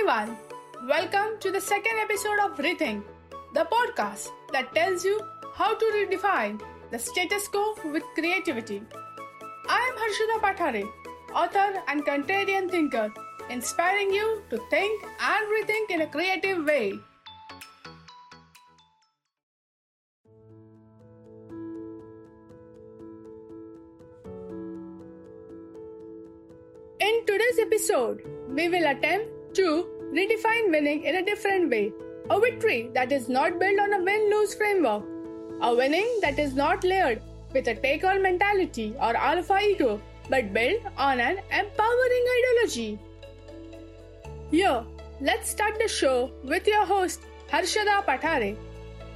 everyone. Welcome to the second episode of Rethink, the podcast that tells you how to redefine the status quo with creativity. I am Harshada Pathare, author and contrarian thinker, inspiring you to think and rethink in a creative way. In today's episode, we will attempt to redefine winning in a different way. A victory that is not built on a win lose framework. A winning that is not layered with a take all mentality or alpha ego, but built on an empowering ideology. Here, let's start the show with your host, Harshada Pathare.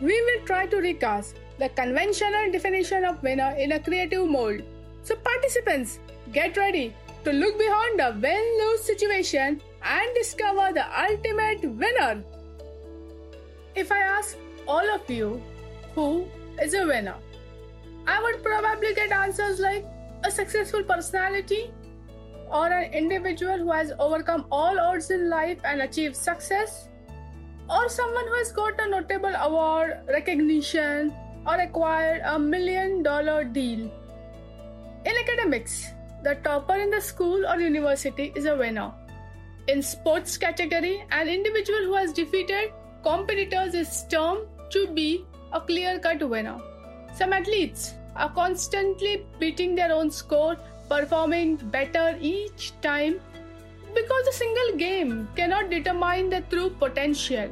We will try to recast the conventional definition of winner in a creative mold. So, participants, get ready to look beyond the win lose situation and discover the ultimate winner. If I ask all of you who is a winner, I would probably get answers like a successful personality or an individual who has overcome all odds in life and achieved success or someone who has got a notable award, recognition, or acquired a million dollar deal. In academics, the topper in the school or university is a winner. In sports category, an individual who has defeated competitors is termed to be a clear-cut winner. Some athletes are constantly beating their own score, performing better each time because a single game cannot determine the true potential.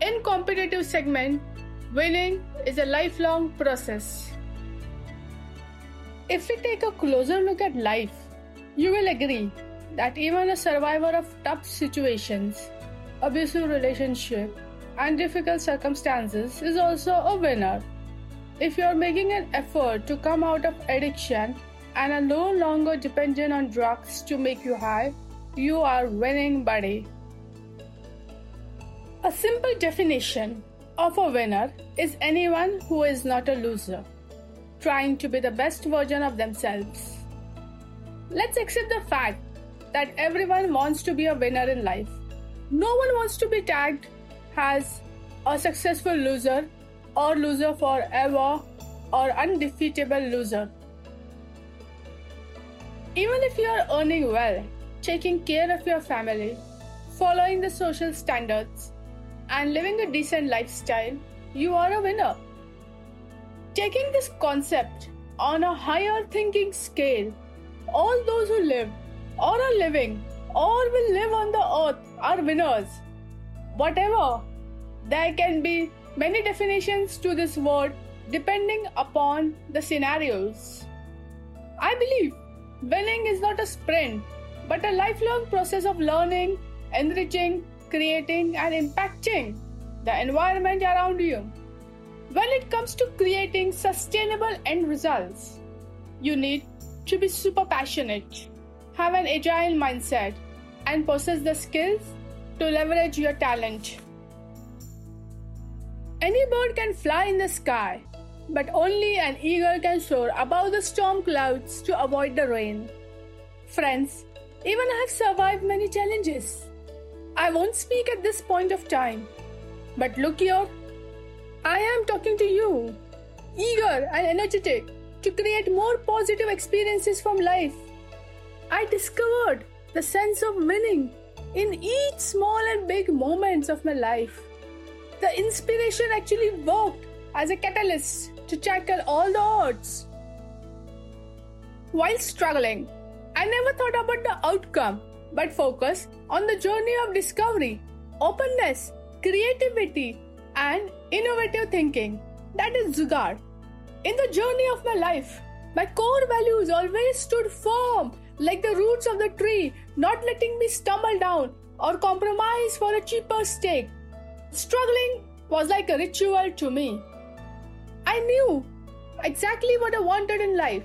In competitive segment, winning is a lifelong process. If we take a closer look at life, you will agree that even a survivor of tough situations, abusive relationship, and difficult circumstances is also a winner. If you are making an effort to come out of addiction and are no longer dependent on drugs to make you high, you are winning, buddy. A simple definition of a winner is anyone who is not a loser trying to be the best version of themselves. Let's accept the fact that everyone wants to be a winner in life. No one wants to be tagged as a successful loser or loser forever or undefeatable loser. Even if you are earning well, taking care of your family, following the social standards, and living a decent lifestyle, you are a winner. Taking this concept on a higher thinking scale, all those who live or are living or will live on the earth are winners. Whatever, there can be many definitions to this word depending upon the scenarios. I believe winning is not a sprint but a lifelong process of learning, enriching, creating, and impacting the environment around you. When it comes to creating sustainable end results, you need to be super passionate, have an agile mindset, and possess the skills to leverage your talent. Any bird can fly in the sky, but only an eagle can soar above the storm clouds to avoid the rain. Friends, even I have survived many challenges. I won't speak at this point of time, but look here I am talking to you, eager and energetic to create more positive experiences from life. I discovered the sense of winning in each small and big moments of my life. The inspiration actually worked as a catalyst to tackle all the odds. While struggling, I never thought about the outcome but focused on the journey of discovery, openness, creativity, and innovative thinking. That is Jugaad. In the journey of my life, my core values always stood firm like the roots of the tree, not letting me stumble down or compromise for a cheaper stake. Struggling was like a ritual to me. I knew exactly what I wanted in life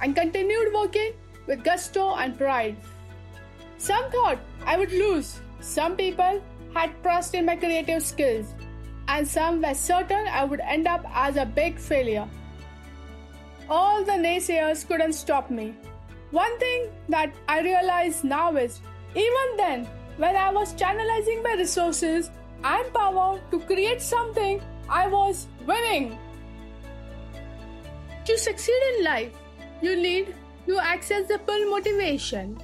and continued working with gusto and pride. Some thought I would lose. Some people had trust in my creative skills and some were certain I would end up as a big failure. All the naysayers couldn't stop me. One thing that I realize now is even then, when I was channelizing my resources and power to create something, I was winning. To succeed in life, you need to access the full motivation.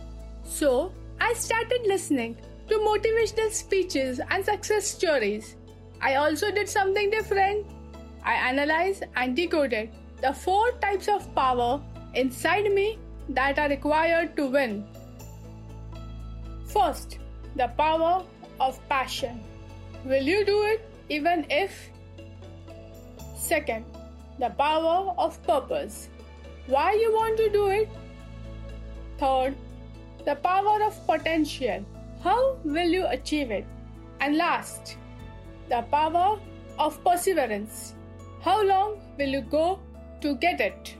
So, I started listening to motivational speeches and success stories. I also did something different. I analyzed and decoded the four types of power inside me that are required to win. First, the power of passion. Will you do it even if? Second, the power of purpose. Why you want to do it? Third, the power of potential. How will you achieve it? And last, the power of perseverance. How long will you go to get it?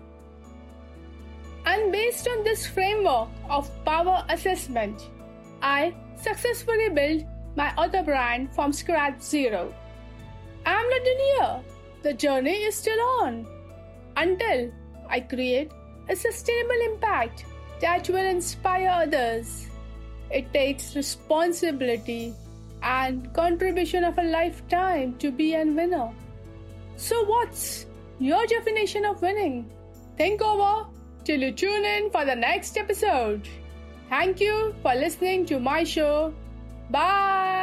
And based on this framework of power assessment, I successfully built my other brand from scratch zero. I'm not done here. The journey is still on. Until I create a sustainable impact that will inspire others. It takes responsibility and contribution of a lifetime to be a winner. So, what's your definition of winning? Think over till you tune in for the next episode. Thank you for listening to my show. Bye.